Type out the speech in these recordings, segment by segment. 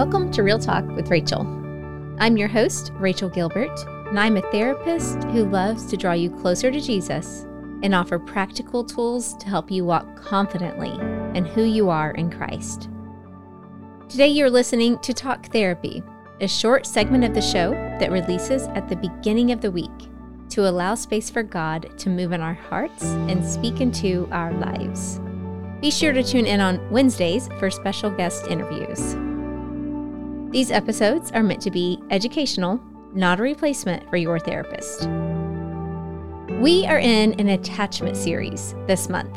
Welcome to Real Talk with Rachel. I'm your host, Rachel Gilbert, and I'm a therapist who loves to draw you closer to Jesus and offer practical tools to help you walk confidently in who you are in Christ. Today, you're listening to Talk Therapy, a short segment of the show that releases at the beginning of the week to allow space for God to move in our hearts and speak into our lives. Be sure to tune in on Wednesdays for special guest interviews. These episodes are meant to be educational, not a replacement for your therapist. We are in an attachment series this month.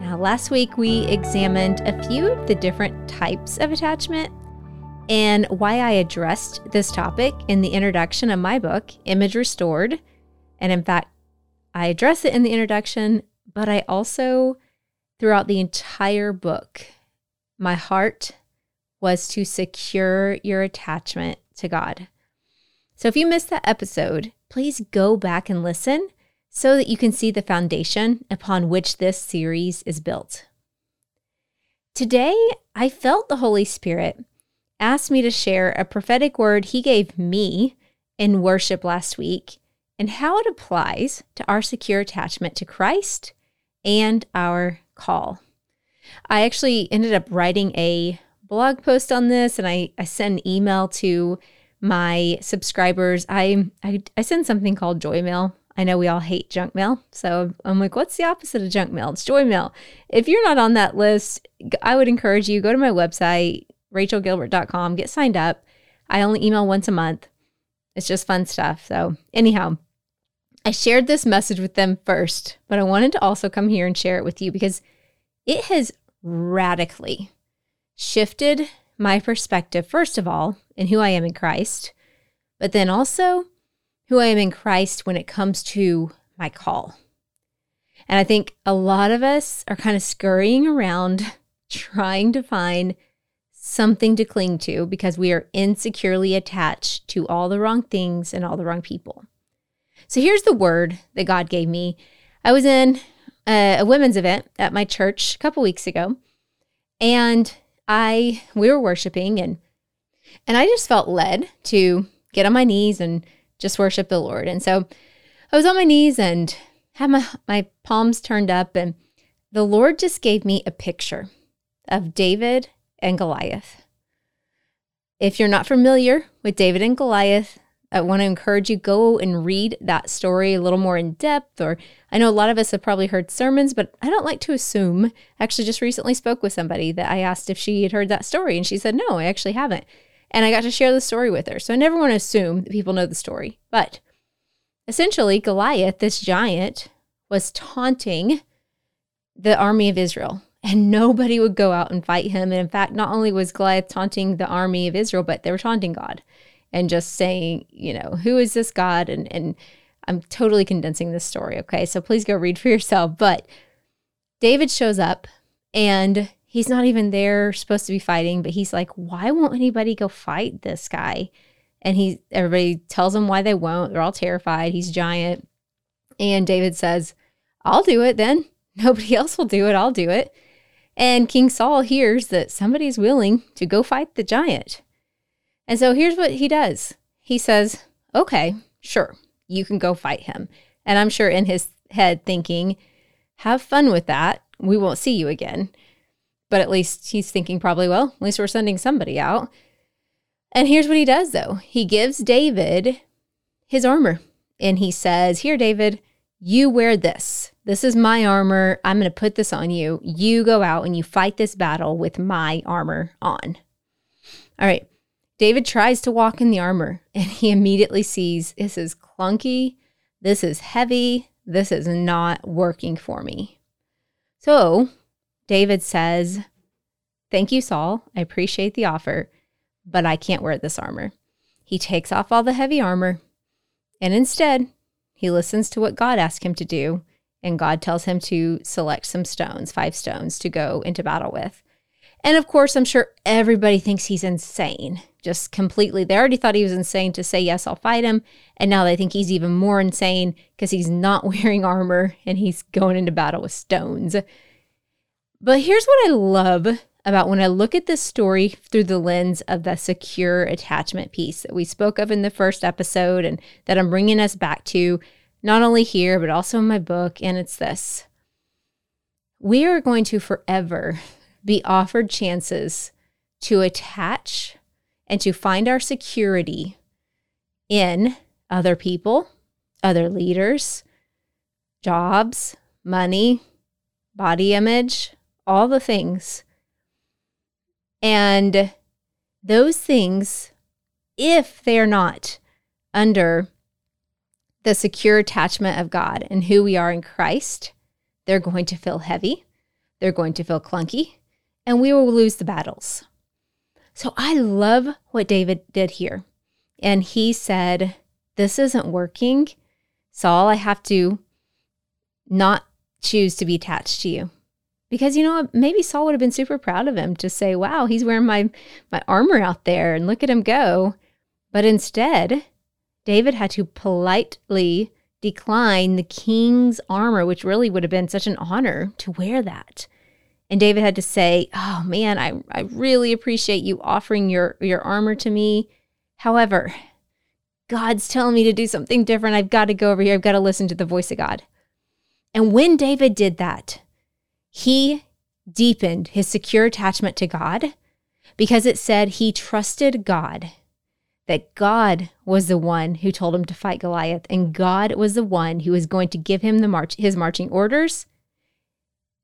Now, last week we examined a few of the different types of attachment and why I addressed this topic in the introduction of my book, Image Restored. And in fact, I address it in the introduction, but I also, throughout the entire book, my heart was to secure your attachment to God. So if you missed that episode, please go back and listen so that you can see the foundation upon which this series is built. Today, I felt the Holy Spirit ask me to share a prophetic word he gave me in worship last week and how it applies to our secure attachment to Christ and our call. I actually ended up writing a blog post on this and I, I sent an email to my subscribers. I, I, I send something called joy mail. I know we all hate junk mail. So I'm like, what's the opposite of junk mail? It's joy mail. If you're not on that list, I would encourage you go to my website, rachelgilbert.com, get signed up. I only email once a month. It's just fun stuff. So, anyhow, I shared this message with them first, but I wanted to also come here and share it with you because it has radically shifted my perspective, first of all, in who I am in Christ, but then also who I am in Christ when it comes to my call. And I think a lot of us are kind of scurrying around trying to find something to cling to because we are insecurely attached to all the wrong things and all the wrong people. So here's the word that God gave me. I was in a, a women's event at my church a couple weeks ago, and I we were worshiping and and I just felt led to get on my knees and just worship the Lord. And so I was on my knees and had my my palms turned up and the Lord just gave me a picture of David and Goliath. If you're not familiar with David and Goliath, I want to encourage you go and read that story a little more in depth or I know a lot of us have probably heard sermons but I don't like to assume. I actually just recently spoke with somebody that I asked if she had heard that story and she said no, I actually haven't. And I got to share the story with her. So I never want to assume that people know the story. But essentially Goliath, this giant, was taunting the army of Israel and nobody would go out and fight him. And in fact, not only was Goliath taunting the army of Israel, but they were taunting God and just saying, you know, who is this God? And and I'm totally condensing this story, okay? So please go read for yourself. But David shows up and he's not even there supposed to be fighting, but he's like, why won't anybody go fight this guy? And he everybody tells him why they won't. They're all terrified. He's giant. And David says, I'll do it then. Nobody else will do it. I'll do it. And King Saul hears that somebody's willing to go fight the giant. And so here's what he does he says, Okay, sure, you can go fight him. And I'm sure in his head thinking, Have fun with that. We won't see you again. But at least he's thinking, probably, well, at least we're sending somebody out. And here's what he does, though he gives David his armor. And he says, Here, David, you wear this. This is my armor. I'm going to put this on you. You go out and you fight this battle with my armor on. All right. David tries to walk in the armor and he immediately sees this is clunky, this is heavy, this is not working for me. So David says, Thank you, Saul. I appreciate the offer, but I can't wear this armor. He takes off all the heavy armor and instead he listens to what God asked him to do. And God tells him to select some stones, five stones to go into battle with. And of course, I'm sure everybody thinks he's insane, just completely. They already thought he was insane to say, Yes, I'll fight him. And now they think he's even more insane because he's not wearing armor and he's going into battle with stones. But here's what I love about when I look at this story through the lens of the secure attachment piece that we spoke of in the first episode and that I'm bringing us back to, not only here, but also in my book. And it's this we are going to forever be offered chances to attach and to find our security in other people, other leaders, jobs, money, body image, all the things. And those things, if they're not under the secure attachment of God and who we are in Christ, they're going to feel heavy, they're going to feel clunky, and we will lose the battles. So I love what David did here. And he said, This isn't working. Saul, I have to not choose to be attached to you. Because you know maybe Saul would have been super proud of him to say, Wow, he's wearing my, my armor out there and look at him go. But instead, David had to politely decline the king's armor, which really would have been such an honor to wear that. And David had to say, Oh man, I, I really appreciate you offering your, your armor to me. However, God's telling me to do something different. I've got to go over here. I've got to listen to the voice of God. And when David did that, he deepened his secure attachment to God because it said he trusted God that God was the one who told him to fight Goliath, and God was the one who was going to give him the march his marching orders.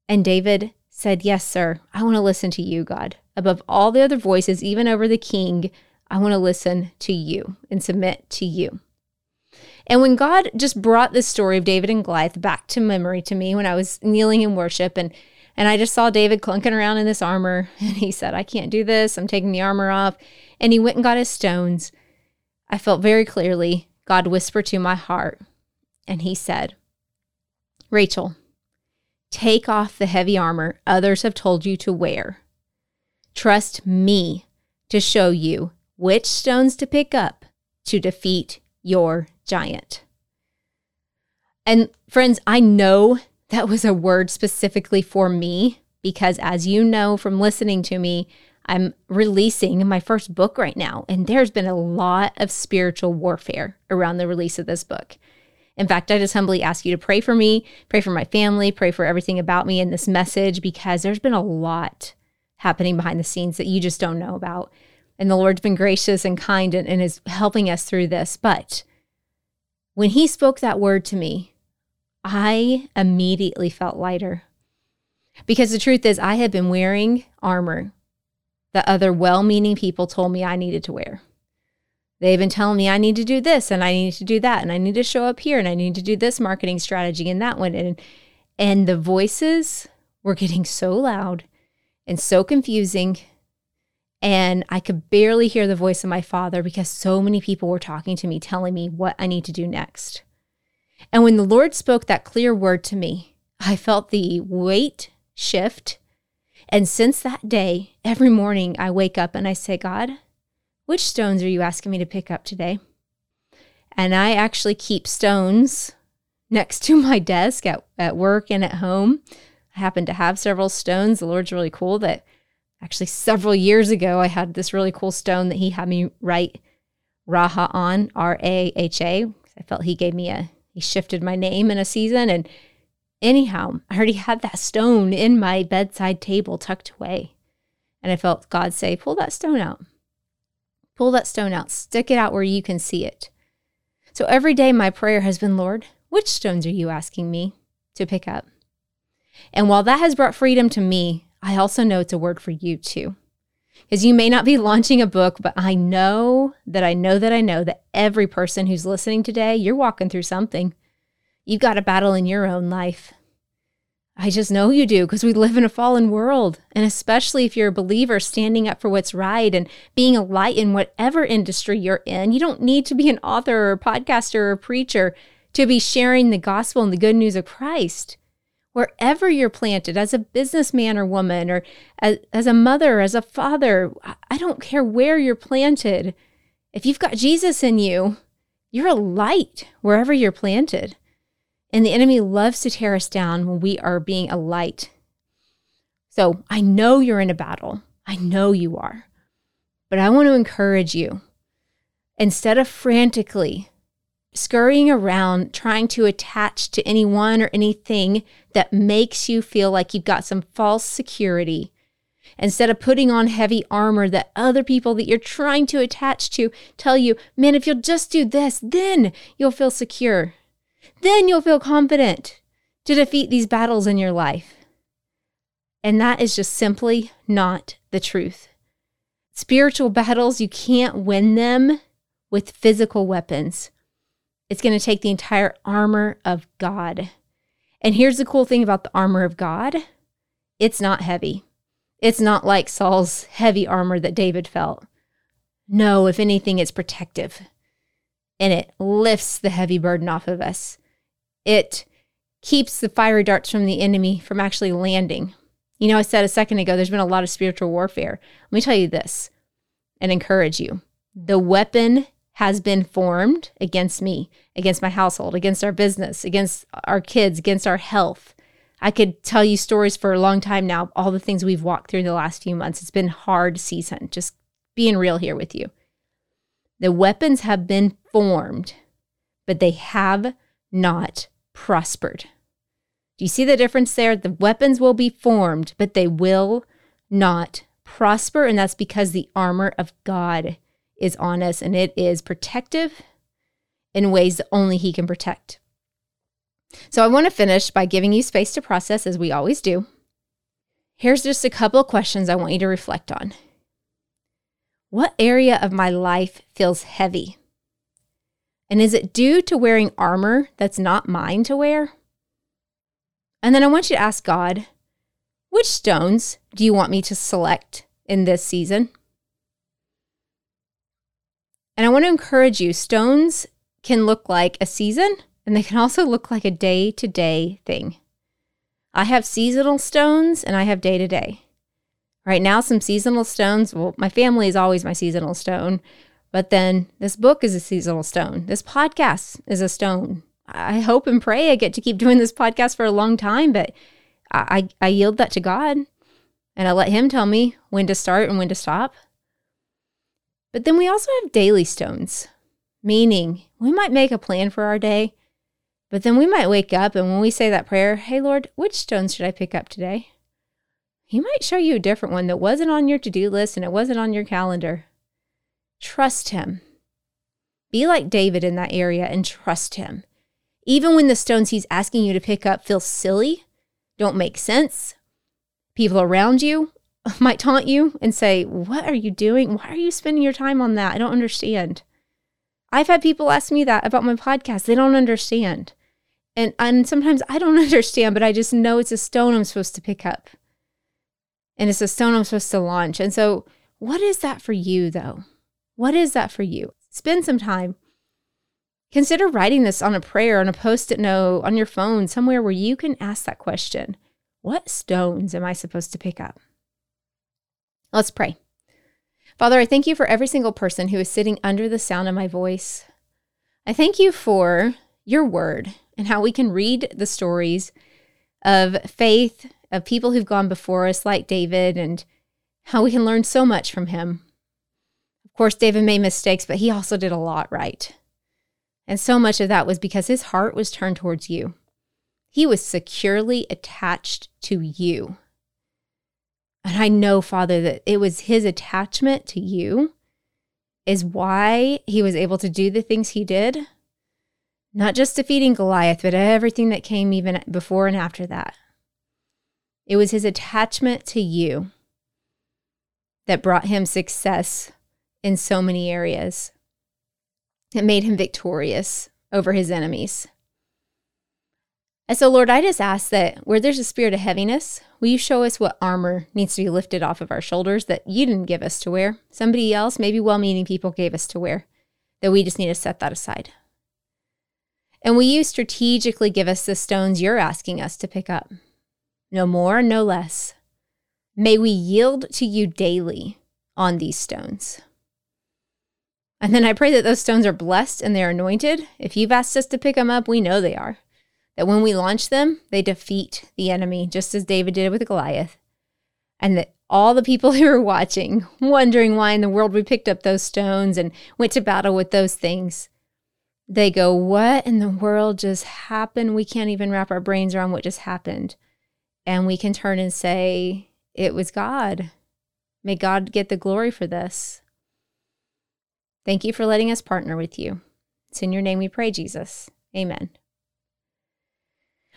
And David said, Yes, sir, I want to listen to you, God. Above all the other voices, even over the king, I want to listen to you and submit to you. And when God just brought this story of David and Goliath back to memory to me when I was kneeling in worship and and I just saw David clunking around in this armor and he said, I can't do this. I'm taking the armor off and he went and got his stones. I felt very clearly God whispered to my heart, and he said, Rachel, take off the heavy armor others have told you to wear. Trust me to show you which stones to pick up to defeat your giant. And friends, I know that was a word specifically for me because, as you know from listening to me, I'm releasing my first book right now, and there's been a lot of spiritual warfare around the release of this book. In fact, I just humbly ask you to pray for me, pray for my family, pray for everything about me in this message because there's been a lot happening behind the scenes that you just don't know about. And the Lord's been gracious and kind and, and is helping us through this. But when He spoke that word to me, I immediately felt lighter. Because the truth is, I had been wearing armor that other well meaning people told me I needed to wear. They've been telling me I need to do this and I need to do that and I need to show up here and I need to do this marketing strategy and that one. And, and the voices were getting so loud and so confusing. And I could barely hear the voice of my father because so many people were talking to me, telling me what I need to do next. And when the Lord spoke that clear word to me, I felt the weight shift and since that day, every morning I wake up and I say, God, which stones are you asking me to pick up today? And I actually keep stones next to my desk at, at work and at home. I happen to have several stones. The Lord's really cool that actually several years ago I had this really cool stone that He had me write Raha on, R A H A. I felt He gave me a, He shifted my name in a season and Anyhow, I already had that stone in my bedside table tucked away. And I felt God say, Pull that stone out. Pull that stone out. Stick it out where you can see it. So every day, my prayer has been, Lord, which stones are you asking me to pick up? And while that has brought freedom to me, I also know it's a word for you too. Because you may not be launching a book, but I know that I know that I know that every person who's listening today, you're walking through something. You've got a battle in your own life. I just know you do because we live in a fallen world. And especially if you're a believer standing up for what's right and being a light in whatever industry you're in, you don't need to be an author or a podcaster or a preacher to be sharing the gospel and the good news of Christ. Wherever you're planted, as a businessman or woman, or as, as a mother, as a father, I don't care where you're planted. If you've got Jesus in you, you're a light wherever you're planted. And the enemy loves to tear us down when we are being a light. So I know you're in a battle. I know you are. But I want to encourage you instead of frantically scurrying around trying to attach to anyone or anything that makes you feel like you've got some false security, instead of putting on heavy armor that other people that you're trying to attach to tell you, man, if you'll just do this, then you'll feel secure. Then you'll feel confident to defeat these battles in your life. And that is just simply not the truth. Spiritual battles, you can't win them with physical weapons. It's going to take the entire armor of God. And here's the cool thing about the armor of God it's not heavy. It's not like Saul's heavy armor that David felt. No, if anything, it's protective and it lifts the heavy burden off of us. It keeps the fiery darts from the enemy from actually landing. You know, I said a second ago, there's been a lot of spiritual warfare. Let me tell you this and encourage you the weapon has been formed against me, against my household, against our business, against our kids, against our health. I could tell you stories for a long time now, all the things we've walked through the last few months. It's been hard season, just being real here with you. The weapons have been formed, but they have not prospered. Do you see the difference there? The weapons will be formed, but they will not prosper. And that's because the armor of God is on us and it is protective in ways that only He can protect. So I want to finish by giving you space to process as we always do. Here's just a couple of questions I want you to reflect on. What area of my life feels heavy? And is it due to wearing armor that's not mine to wear? And then I want you to ask God, which stones do you want me to select in this season? And I want to encourage you stones can look like a season and they can also look like a day to day thing. I have seasonal stones and I have day to day. Right now, some seasonal stones. Well, my family is always my seasonal stone, but then this book is a seasonal stone. This podcast is a stone. I hope and pray I get to keep doing this podcast for a long time, but I, I, yield that to God and I let Him tell me when to start and when to stop. But then we also have daily stones, meaning we might make a plan for our day, but then we might wake up and when we say that prayer, hey, Lord, which stones should I pick up today? He might show you a different one that wasn't on your to do list and it wasn't on your calendar. Trust Him. Be like David in that area and trust Him. Even when the stones He's asking you to pick up feel silly, don't make sense, people around you might taunt you and say, What are you doing? Why are you spending your time on that? I don't understand. I've had people ask me that about my podcast. They don't understand. And, and sometimes I don't understand, but I just know it's a stone I'm supposed to pick up. And it's a stone I'm supposed to launch. And so, what is that for you, though? What is that for you? Spend some time. Consider writing this on a prayer, on a post it note, on your phone, somewhere where you can ask that question What stones am I supposed to pick up? Let's pray. Father, I thank you for every single person who is sitting under the sound of my voice. I thank you for your word and how we can read the stories of faith, of people who've gone before us, like David, and how we can learn so much from him. Of course, David made mistakes, but he also did a lot right. And so much of that was because his heart was turned towards you. He was securely attached to you. And I know, Father, that it was his attachment to you is why he was able to do the things he did. Not just defeating Goliath, but everything that came even before and after that. It was his attachment to you that brought him success in so many areas. It made him victorious over his enemies. And so, Lord, I just ask that where there's a spirit of heaviness, will you show us what armor needs to be lifted off of our shoulders that you didn't give us to wear? Somebody else, maybe well meaning people, gave us to wear, that we just need to set that aside. And will you strategically give us the stones you're asking us to pick up? No more, no less. May we yield to you daily on these stones. And then I pray that those stones are blessed and they're anointed. If you've asked us to pick them up, we know they are that when we launch them, they defeat the enemy, just as David did with Goliath. And that all the people who are watching, wondering why in the world we picked up those stones and went to battle with those things, they go, What in the world just happened? We can't even wrap our brains around what just happened. And we can turn and say, It was God. May God get the glory for this. Thank you for letting us partner with you. It's in your name we pray, Jesus. Amen.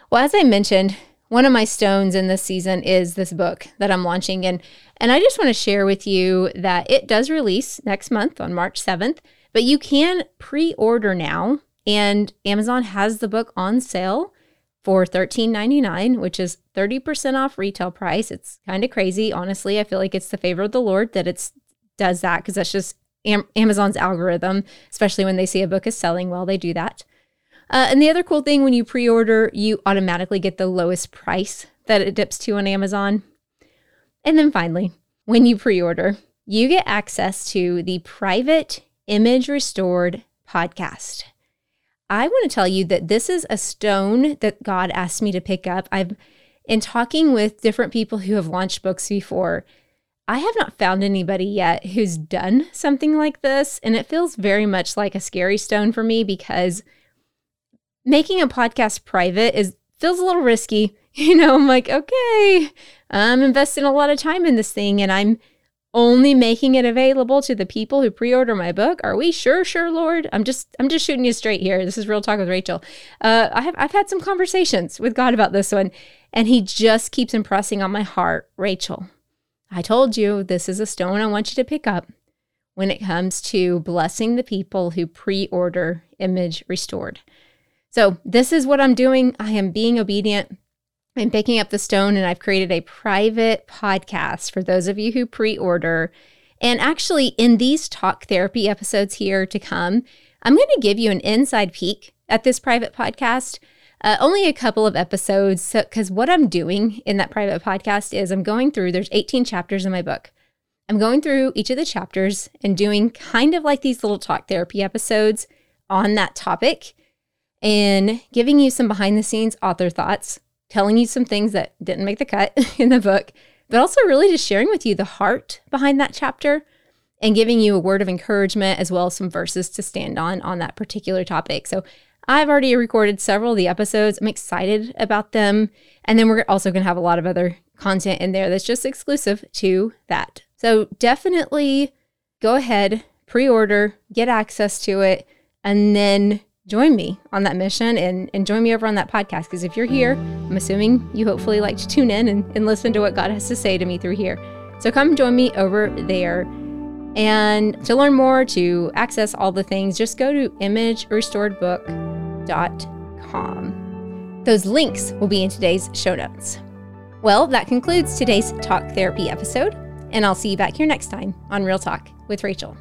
Well, as I mentioned, one of my stones in this season is this book that I'm launching and and I just want to share with you that it does release next month on March 7th, but you can pre-order now and Amazon has the book on sale for $13.99, which is 30% off retail price. It's kind of crazy, honestly. I feel like it's the favor of the Lord that it's does that because that's just Am- Amazon's algorithm, especially when they see a book is selling well, they do that. Uh, and the other cool thing when you pre order, you automatically get the lowest price that it dips to on Amazon. And then finally, when you pre order, you get access to the private image restored podcast. I want to tell you that this is a stone that God asked me to pick up. I've, in talking with different people who have launched books before, I have not found anybody yet who's done something like this. And it feels very much like a scary stone for me because making a podcast private is feels a little risky. You know, I'm like, okay, I'm investing a lot of time in this thing and I'm only making it available to the people who pre-order my book. Are we sure, sure, Lord? I'm just I'm just shooting you straight here. This is real talk with Rachel. Uh, I have I've had some conversations with God about this one, and he just keeps impressing on my heart, Rachel. I told you this is a stone I want you to pick up when it comes to blessing the people who pre-order image restored. So, this is what I'm doing. I am being obedient. I'm picking up the stone and I've created a private podcast for those of you who pre order. And actually, in these talk therapy episodes here to come, I'm going to give you an inside peek at this private podcast. Uh, only a couple of episodes, because so, what I'm doing in that private podcast is I'm going through, there's 18 chapters in my book. I'm going through each of the chapters and doing kind of like these little talk therapy episodes on that topic and giving you some behind the scenes author thoughts, telling you some things that didn't make the cut in the book, but also really just sharing with you the heart behind that chapter and giving you a word of encouragement as well as some verses to stand on on that particular topic. So I've already recorded several of the episodes. I'm excited about them. And then we're also going to have a lot of other content in there that's just exclusive to that. So definitely go ahead, pre order, get access to it, and then join me on that mission and, and join me over on that podcast. Because if you're here, I'm assuming you hopefully like to tune in and, and listen to what God has to say to me through here. So come join me over there. And to learn more, to access all the things, just go to imagerestoredbook.com. Those links will be in today's show notes. Well, that concludes today's Talk Therapy episode, and I'll see you back here next time on Real Talk with Rachel.